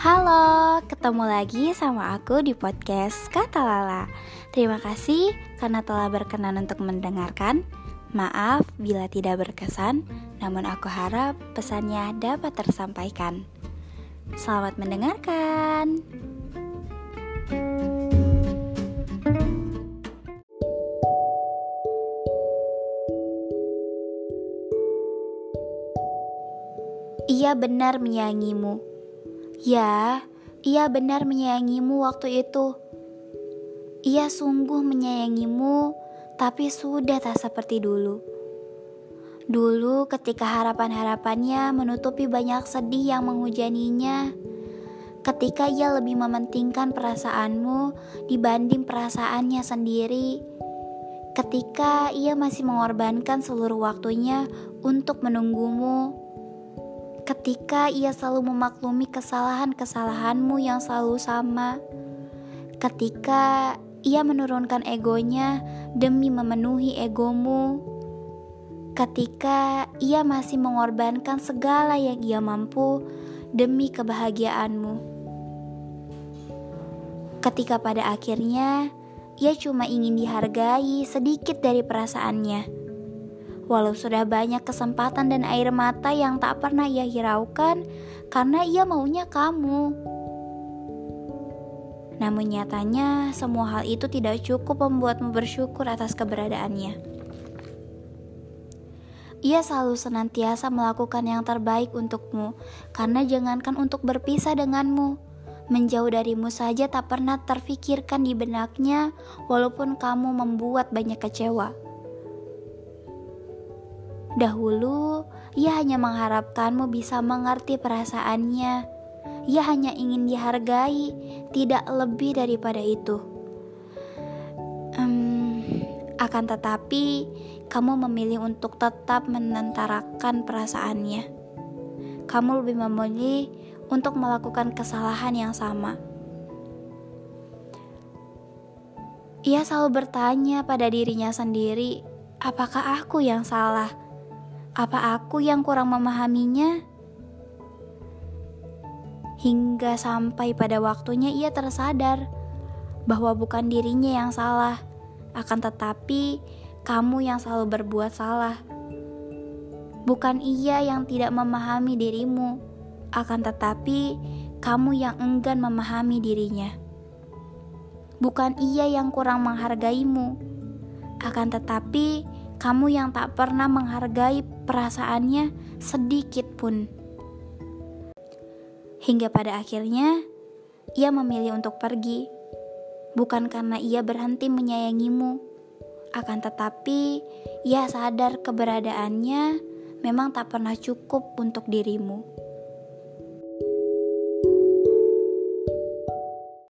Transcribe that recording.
Halo, ketemu lagi sama aku di podcast Kata Lala. Terima kasih karena telah berkenan untuk mendengarkan. Maaf bila tidak berkesan, namun aku harap pesannya dapat tersampaikan. Selamat mendengarkan. Ia benar menyayangimu. Ya, ia benar menyayangimu waktu itu. Ia sungguh menyayangimu, tapi sudah tak seperti dulu. Dulu, ketika harapan-harapannya menutupi banyak sedih yang menghujaninya, ketika ia lebih mementingkan perasaanmu dibanding perasaannya sendiri, ketika ia masih mengorbankan seluruh waktunya untuk menunggumu ketika ia selalu memaklumi kesalahan-kesalahanmu yang selalu sama, ketika ia menurunkan egonya demi memenuhi egomu, ketika ia masih mengorbankan segala yang ia mampu demi kebahagiaanmu. Ketika pada akhirnya ia cuma ingin dihargai sedikit dari perasaannya walau sudah banyak kesempatan dan air mata yang tak pernah ia hiraukan karena ia maunya kamu. Namun nyatanya semua hal itu tidak cukup membuatmu bersyukur atas keberadaannya. Ia selalu senantiasa melakukan yang terbaik untukmu, karena jangankan untuk berpisah denganmu, menjauh darimu saja tak pernah terfikirkan di benaknya, walaupun kamu membuat banyak kecewa. Dahulu, ia hanya mengharapkanmu bisa mengerti perasaannya. Ia hanya ingin dihargai, tidak lebih daripada itu. Um, akan tetapi, kamu memilih untuk tetap menentarakan perasaannya. Kamu lebih memilih untuk melakukan kesalahan yang sama. Ia selalu bertanya pada dirinya sendiri, "Apakah aku yang salah?" Apa aku yang kurang memahaminya? Hingga sampai pada waktunya ia tersadar bahwa bukan dirinya yang salah, akan tetapi kamu yang selalu berbuat salah. Bukan ia yang tidak memahami dirimu, akan tetapi kamu yang enggan memahami dirinya. Bukan ia yang kurang menghargaimu, akan tetapi kamu yang tak pernah menghargai perasaannya sedikit pun. Hingga pada akhirnya, ia memilih untuk pergi, bukan karena ia berhenti menyayangimu, akan tetapi ia sadar keberadaannya memang tak pernah cukup untuk dirimu.